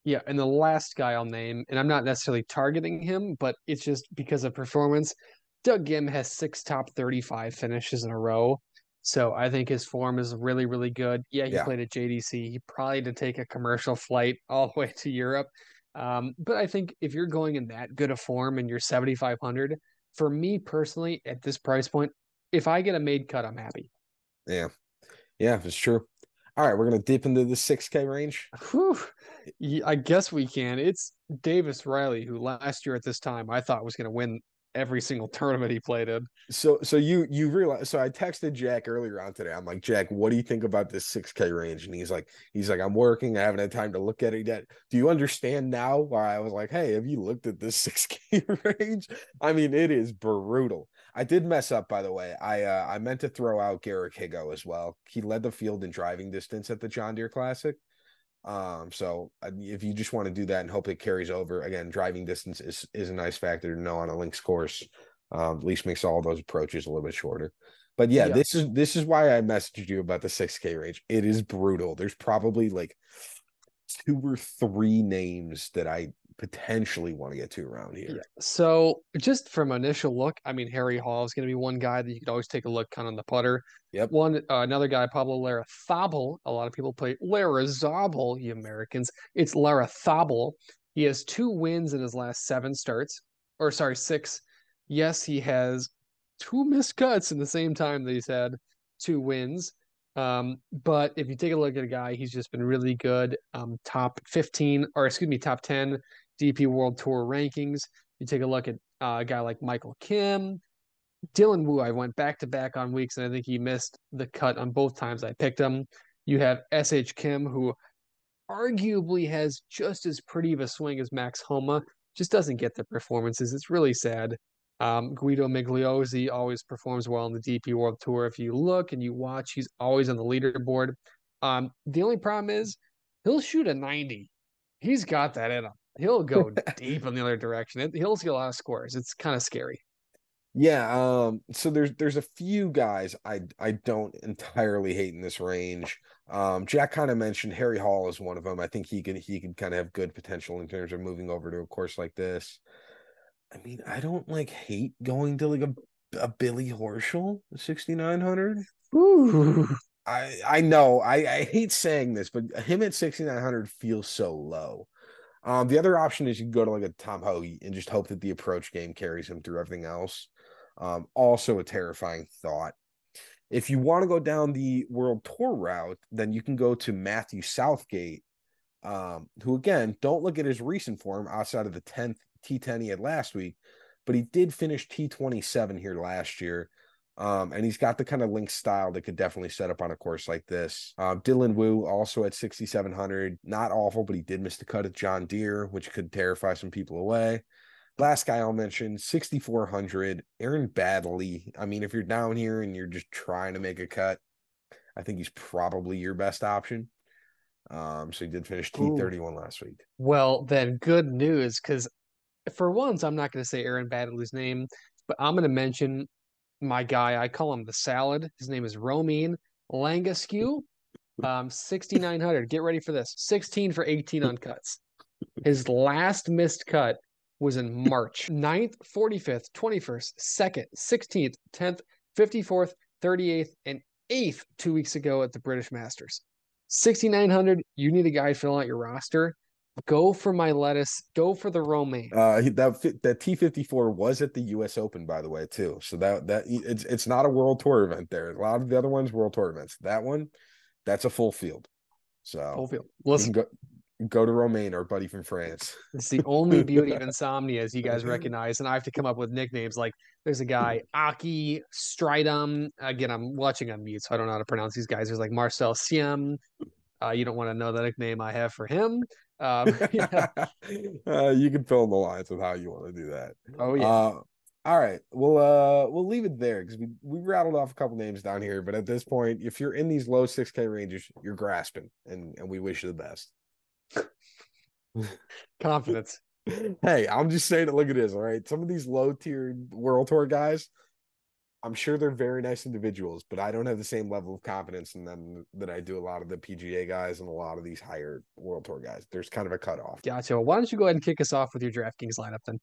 Yeah, and the last guy I'll name, and I'm not necessarily targeting him, but it's just because of performance. Doug Ghim has six top 35 finishes in a row. So I think his form is really, really good. Yeah, he Yeah. played at JDC. He probably did take a commercial flight all the way to Europe. Um, but I think if you're going in that good a form and you're 7,500, for me personally, at this price point, if I get a made cut, I'm happy. Yeah. Yeah, it's true. All right, we're gonna dip into the 6K range. Whew. I guess we can. It's Davis Riley, who last year at this time I thought was going to win every single tournament he played in. So so you you realize so I texted Jack earlier on today. I'm like, Jack, what do you think about this 6K range? And he's like, he's like, I'm working, I haven't had time to look at it yet. Do you understand now why I was like, hey, have you looked at this 6K range? I mean, it is brutal. I did mess up, by the way. I uh, I meant to throw out Garrick Higgo as well. He led the field in driving distance at the John Deere Classic. Um, so if you just want to do that and hope it carries over, again, driving distance is is a nice factor to know on a links course. Um, at least makes all those approaches a little bit shorter. But yeah, Yeah. this is this is why I messaged you about the 6K range. It is brutal. There's probably like two or three names that I potentially want to get to around here. Yeah. So just from initial look, I mean Harry Hall is going to be one guy that you could always take a look kind of on the putter. Yep. One uh, another guy, Pablo Larrazabal. A lot of people play Larrazabal, you Americans. It's Larrazabal. He has two wins in his last seven starts, or sorry, six. Yes, he has two missed cuts in the same time that he's had two wins. Um, but if you take a look at a guy, he's just been really good. Um, top 15, or excuse me, top 10 DP World Tour rankings. You take a look at uh, a guy like Michael Kim, Dylan Wu. I went back to back on weeks, and I think he missed the cut on both times I picked him. You have SH Kim, who arguably has just as pretty of a swing as Max Homa, just doesn't get the performances. It's really sad. Um, Guido Migliozzi always performs well on the DP World Tour. If you look and you watch, he's always on the leaderboard. Um, the only problem is he'll shoot a 90. He's got that in him. He'll go deep in the other direction. He'll see a lot of scores. It's kind of scary. Yeah, um, so there's there's a few guys I I don't entirely hate in this range. Um, Jack kind of mentioned Harry Hall is one of them. I think he could he could kind of have good potential in terms of moving over to a course like this. I mean, I don't like hate going to like a a Billy Horschel 6900. Ooh. I I know I I hate saying this, but him at 6900 feels so low. Um, the other option is you can go to like a Tom Hoge and just hope that the approach game carries him through everything else. Um, also a terrifying thought. If you want to go down the World Tour route, then you can go to Matthew Southgate, um, who again, don't look at his recent form outside of the 10th T10 he had last week, but he did finish T27 here last year. Um, and he's got the kind of link style that could definitely set up on a course like this. Uh, Dylan Wu also at 6,700, not awful, but he did miss the cut at John Deere, which could terrify some people away. Last guy I'll mention, 6,400, Aaron Baddeley. I mean, if you're down here and you're just trying to make a cut, I think he's probably your best option. Um, so he did finish T31 last week. Well, then good news because for once, I'm not going to say Aaron Baddeley's name, but I'm going to mention my guy. I call him the salad. His name is Romain Langasque. Um, 6,900. Get ready for this 16 for 18 on cuts. His last missed cut was in March 9th, 45th, 21st, 2nd, 16th, 10th, 54th, 38th, and 8th two weeks ago at the British Masters. 6,900. You need a guy to fill out your roster. Go for my lettuce. Go for the romaine. Uh, that that T fifty four was at the U.S. Open, by the way, too. So that that it's it's not a World Tour event. There, a lot of the other ones World Tour events. That one, that's a full field. So Full field. Listen, go go to Romaine, our buddy from France. it's the only beauty of insomnia, as you guys recognize. And I have to come up with nicknames like there's a guy, Aki Stridum. Again, I'm watching on mute, so I don't know how to pronounce these guys. There's like Marcel Siem. Uh, you don't want to know the nickname I have for him. Um, yeah. uh, you can fill in the lines with how you want to do that. Oh, yeah. Uh, all right. We'll uh we'll leave it there because we we rattled off a couple names down here, but at this point, if you're in these low 6K ranges, you're grasping and and we wish you the best. Confidence. hey, I'm just saying it. Look at this. All right. Some of these low tier world tour guys, I'm sure they're very nice individuals, but I don't have the same level of confidence in them that I do a lot of the PGA guys and a lot of these higher world tour guys. There's kind of a cutoff. Gotcha. Well, why don't you go ahead and kick us off with your DraftKings lineup then?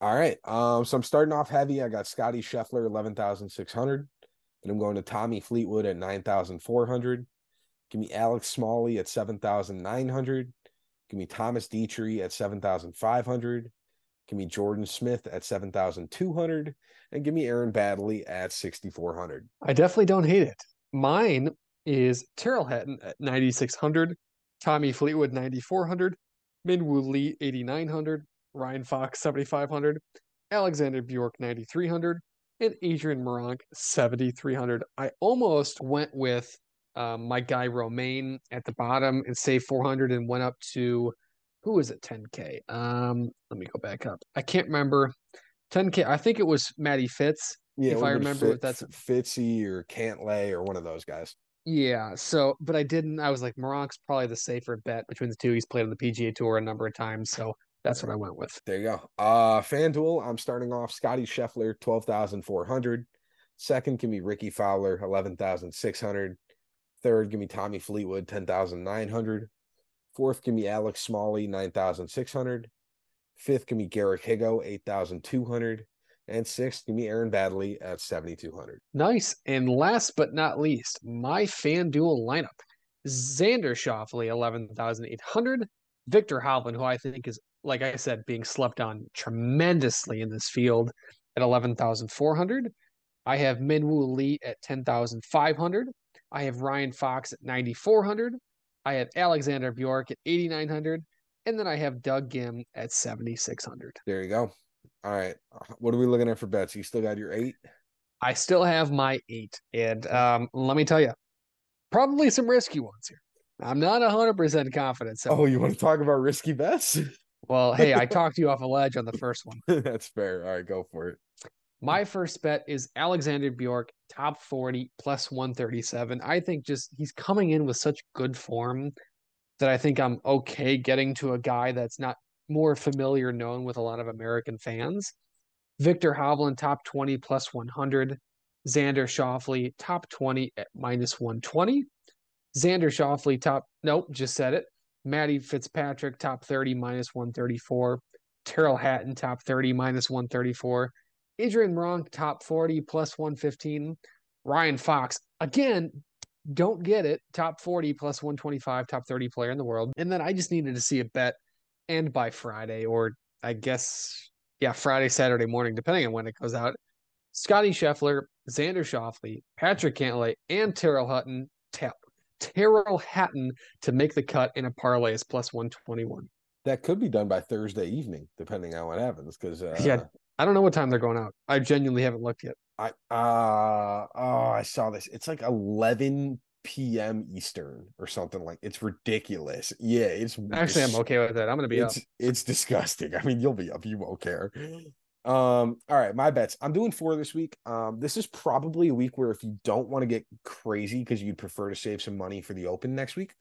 All right. Um, so I'm starting off heavy. I got Scotty Scheffler, 11,600. Then I'm going to Tommy Fleetwood at 9,400. Give me Alex Smalley at 7,900. Give me Thomas Detry at 7,500. Give me Jordan Smith at 7,200. And give me Aaron Baddeley at 6,400. I definitely don't hate it. Mine is Tyrrell Hatton at 9,600. Tommy Fleetwood 9,400. Min Woo Lee 8,900. Ryan Fox 7,500. Alexander Bjork 9,300. And Adrian Meronk 7,300. I almost went with um, my guy Romain at the bottom and saved 400 and went up to who was it 10k um let me go back up i can't remember 10k i think it was Matty Fitz Yeah, if i remember Fit- that's Fitzy or Cantlay or one of those guys. yeah so but i didn't i was like Meronk's probably the safer bet between the two he's played on the pga tour a number of times so that's what i went with There you go. Uh FanDuel, I'm starting off Scotty Scheffler, 12,400. Second, give me Rickie Fowler, 11,600. Third, give me Tommy Fleetwood, 10,900. Fourth, give me Alex Smalley, 9,600. Fifth, give me Garrick Higgo, 8,200. And sixth, give me Aaron Baddeley at 7,200. nice and last but not least my fanduel lineup xander Schauffele, 11800 viktor hovland who i think is like i said being slept on tremendously in this field at 11400 I have Min Woo Lee at 10,500. I have Ryan Fox at 9,400. I have Alexander Bjork at 8,900. And then I have Doug Ghim at 7,600. There you go. All right. What are we looking at for bets? You still got your eight? I still have my eight. And um, let me tell you, probably some risky ones here. I'm not 100% confident. So, Oh, you want to talk about risky bets? well, hey, I talked you off a ledge on the first one. That's fair. All right, go for it. My first bet is Alexander Bjork, top 40, plus 137. I think just he's coming in with such good form that I think I'm okay getting to a guy that's not more familiar known with a lot of American fans. Viktor Hovland, top 20, plus 100. Xander Schauffele, top 20 at minus 120. Xander Schauffele, top, nope, just said it. Matty Fitzpatrick, top 30, minus 134. Tyrrell Hatton, top 30, minus 134. Adrian Meronk, top 40, plus 115. Ryan Fox, again, don't get it. Top 40, plus 125, top 30 player in the world. And then I just needed to see a bet and by Friday, or I guess, yeah, Friday, Saturday morning, depending on when it goes out. Scotty Scheffler, Xander Schauffele, Patrick Cantlay, and Tyrrell Hutton, Tyrrell Hatton to make the cut in a parlay is plus 121. That could be done by Thursday evening, depending on what happens. Because uh, Yeah. I don't know what time they're going out. I genuinely haven't looked yet. I uh oh, I saw this. It's like 11 p.m. Eastern or something like. It's ridiculous. Yeah, it's Actually, I'm okay with that. I'm going to be up. it's it's disgusting. I mean, you'll be up, you won't care. Um, all right, my bets. I'm doing four this week. Um, this is probably a week where if you don't want to get crazy because you'd prefer to save some money for the open next week,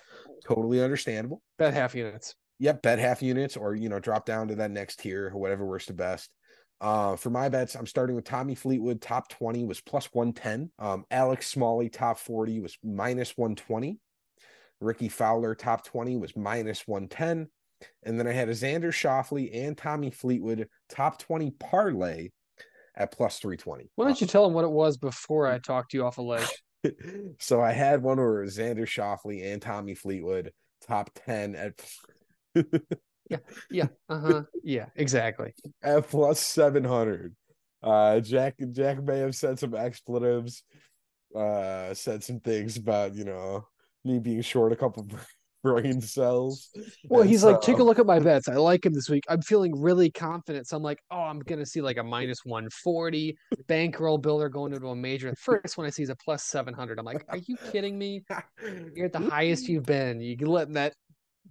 totally understandable. Bet half units. Yep, bet half units or you know, drop down to that next tier or whatever works the best. Uh, for my bets, I'm starting with Tommy Fleetwood, top 20 was plus 110. Um, Alex Smalley, top 40 was minus 120. Rickie Fowler, top 20 was minus 110. And then I had a Xander Schauffele and Tommy Fleetwood, top 20 parlay at plus 320. Why don't you tell them what it was before I talked to you off a ledge? so I had one where Xander Schauffele and Tommy Fleetwood, top 10 at Yeah. Yeah, Uh huh. Yeah. Exactly. at plus 700 uh jack jack may have said some expletives uh said some things about you know me being short a couple brain cells Well, And he's like, take a look at my bets. I like him this week. I'm feeling really confident. So I'm like, oh, I'm gonna see like a minus 140 bankroll builder going into a major. The First one I see is a plus 700. I'm like, are you kidding me? You're at the highest you've been. You letting that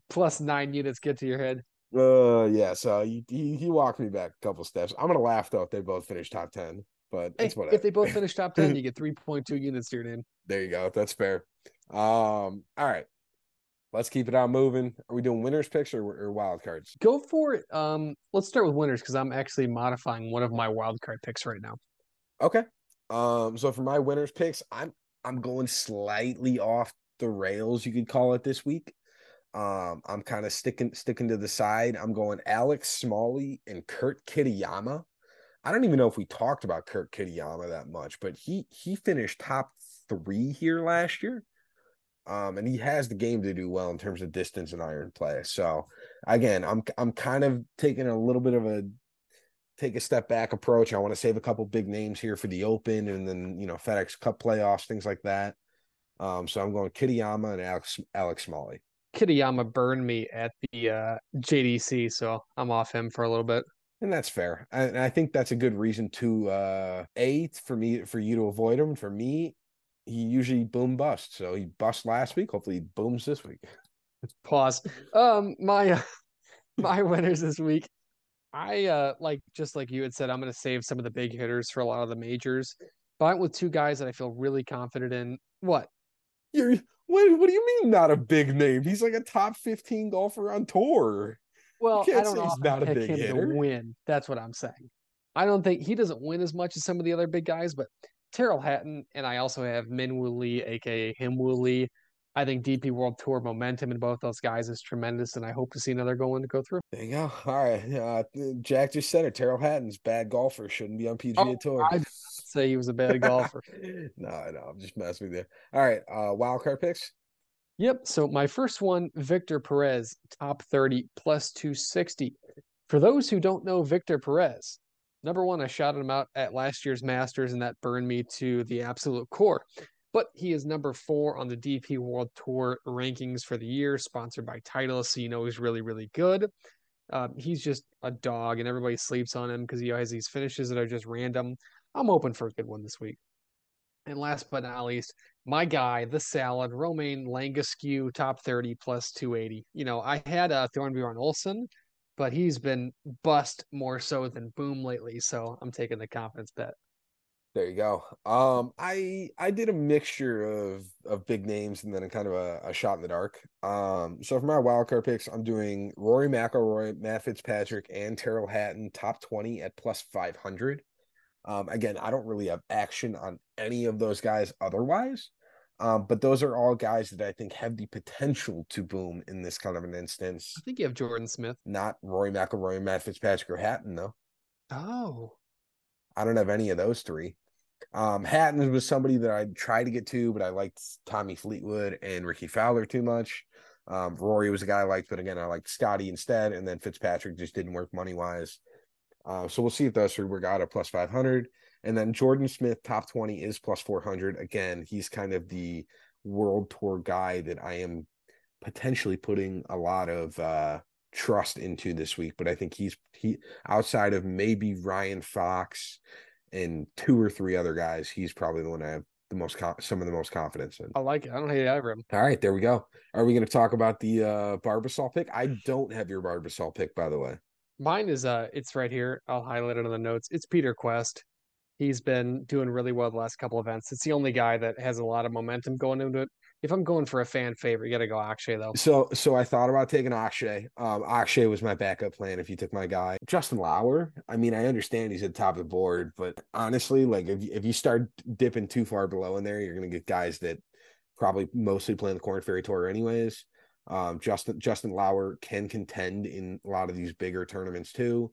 plus nine units get to your head. uh yeah so he, he he walked me back a couple steps i'm gonna laugh though if they both finish top 10 but Hey, it's what if they both finish top 10, you get 3.2 units to your name. there you go that's fair um all right let's keep it on moving are we doing winners picks or, or wild cards Go for it. Um, let's start with winners because I'm actually modifying one of my wild card picks right now. Okay. Um, so for my winners picks, I'm I'm going slightly off the rails, you could call it this week. Um, I'm kind of sticking sticking to the side. I'm going Alex Smalley and Kurt Kitayama. I don't even know if we talked about Kurt Kitayama that much, but he he finished top three here last year. Um, and he has the game to do well in terms of distance and iron play. So again, I'm I'm kind of taking a little bit of a take a step back approach. I want to save a couple big names here for the Open and then you know FedEx Cup playoffs, things like that. Um, so I'm going Kitayama and Alex Alex Smalley. Kitayama burned me at the uh, JDC, so I'm off him for a little bit. And that's fair. And I think that's a good reason to uh a for me for you to avoid him. For me, he usually boom bust. So he bust last week. Hopefully he booms this week. Pause. Um, my uh, my winners this week. I uh like just like you had said, I'm gonna save some of the big hitters for a lot of the majors. But I went with two guys that I feel really confident in. What? You're what what do you mean not a big name? He's like a top 15 golfer on tour. Well, I don't know. He's not a big hitter. Win. That's what I'm saying. I don't think he doesn't win as much as some of the other big guys, but Tyrrell Hatton, and I also have Min Woo Lee, aka Him Woo Lee. I think DP World Tour momentum in both those guys is tremendous, and I hope to see another go to go through. There you go. All right, uh, Jack just said it. Tyrrell Hatton's bad golfer, shouldn't be on PGA oh, Tour. I say he was a bad golfer. no, I know. I'm just messing with you. All right, uh, wild card picks. Yep. So my first one, Victor Perez, top 30 plus 260. For those who don't know Victor Perez, Number one, I shouted him out at last year's Masters, and that burned me to the absolute core. But he is number four on the DP World Tour rankings for the year, sponsored by Titleist, so you know he's really, really good. Um, he's just a dog, and everybody sleeps on him because he has these finishes that are just random. I'm open for a good one this week. And last but not least, my guy, the salad, Romain Langasque, top 30 plus 280. You know, I had uh, Thorbjorn Olesen but he's been bust more so than boom lately. So I'm taking the confidence bet. There you go. Um, I I did a mixture of of big names and then a kind of a, a shot in the dark. Um, so for my wild card picks, I'm doing Rory McIlroy, Matt Fitzpatrick, and Tyrrell Hatton top twenty at plus five hundred. Um, again, I don't really have action on any of those guys otherwise. Um, but those are all guys that I think have the potential to boom in this kind of an instance. I think you have Jordan Smith, not Rory McIlroy, Matt Fitzpatrick, or Hatton though. Oh, I don't have any of those three. Um, Hatton was somebody that I tried to get to, but I liked Tommy Fleetwood and Rickie Fowler too much. Um, Rory was a guy I liked, but again, I liked Scotty instead, and then Fitzpatrick just didn't work money wise. Uh, so we'll see if those three work out at plus 500. And then Jordan Smith, top 20 is plus 400. Again, he's kind of the world tour guy that I am potentially putting a lot of uh, trust into this week. But I think he's he outside of maybe Ryan Fox and two or three other guys, he's probably the one I have the most some of the most confidence in. I like it. I don't hate either of them. All right, there we go. Are we going to talk about the uh Barbasol pick? I don't have your Barbasol pick, by the way. Mine is uh it's right here. I'll highlight it on the notes. It's Peter Kuest. He's been doing really well the last couple events. It's the only guy that has a lot of momentum going into it. If I'm going for a fan favorite, you got to go Akshay though. So, so I thought about taking Akshay. Um, Akshay was my backup plan if you took my guy Justin Lower, I mean, I understand he's at the top of the board, but honestly, like if if you start dipping too far below in there, you're gonna get guys that probably mostly play in the Corn Ferry Tour anyways. Um, Justin Justin Lower can contend in a lot of these bigger tournaments too.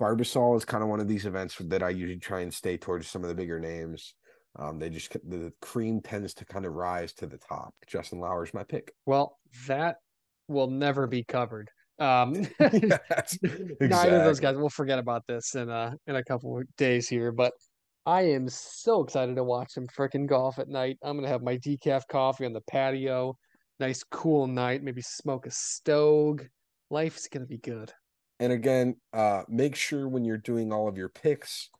Barbasol is kind of one of these events that I usually try and stay towards some of the bigger names. Um, they just the cream tends to kind of rise to the top. Justin Lower is my pick. Well, that will never be covered. Um, exactly. neither of those guys. We'll forget about this in a in a couple of days here. But I am so excited to watch some freaking golf at night. I'm gonna have my decaf coffee on the patio. Nice cool night. Maybe smoke a stogue. Life's gonna be good. And again, uh, make sure when you're doing all of your picks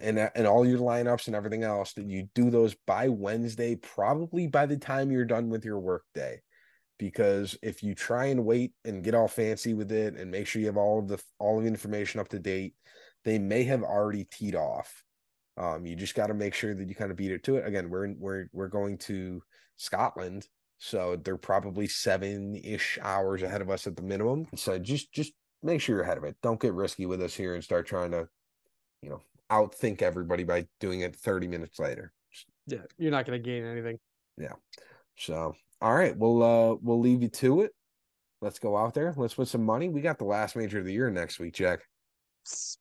and and all your lineups and everything else that you do those by Wednesday, probably by the time you're done with your workday. Because if you try and wait and get all fancy with it and make sure you have all of the all of the information up to date, they may have already teed off. Um, you just got to make sure that you kind of beat it to it. Again, we're we're we're going to Scotland, so they're probably seven ish hours ahead of us at the minimum. So just just make sure you're ahead of it. Don't get risky with us here and start trying to, you know, outthink everybody by doing it 30 minutes later. Yeah, you're not going to gain anything. Yeah. So, all right, we'll uh we'll leave you to it. Let's go out there. Let's put some money. We got the last major of the year next week, Jack.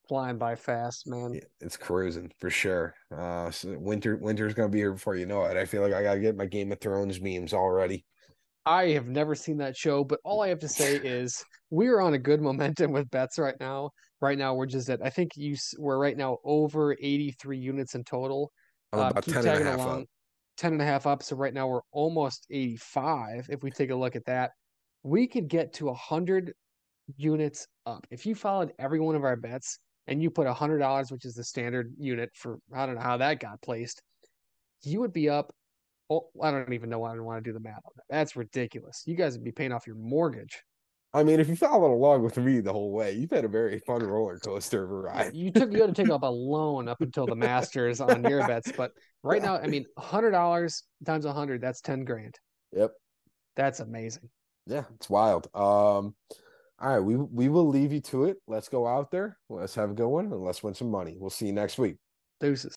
Flying by fast, man. Yeah, it's cruising for sure. Uh, so winter winter's gonna be here before you know it. I feel like I gotta get my Game of Thrones memes already. I have never seen that show, but all I have to say is we're on a good momentum with bets right now. Right now, we're just at I think you we're right now over 83 units in total. I'm Uh, about keep 10 and a tagging half along. up. 10 and a half up. So right now we're almost 85. If we take a look at that, we could get to 100 units up. If you followed every one of our bets and you put $100, which is the standard unit for, I don't know how that got placed, you would be up. Oh, I don't even know why I want to do the math on that. That's ridiculous. You guys would be paying off your mortgage. I mean, if you followed along with me the whole way, you've had a very fun roller coaster of a ride. You took you had to take up a loan up until the Masters on your bets, but right now, I mean, hundred dollars times a hundred, that's ten grand. Yep. That's amazing. Yeah, it's wild. Um, all right, we we will leave you to it. Let's go out there. Let's have a good one and let's win some money. We'll see you next week. Deuces.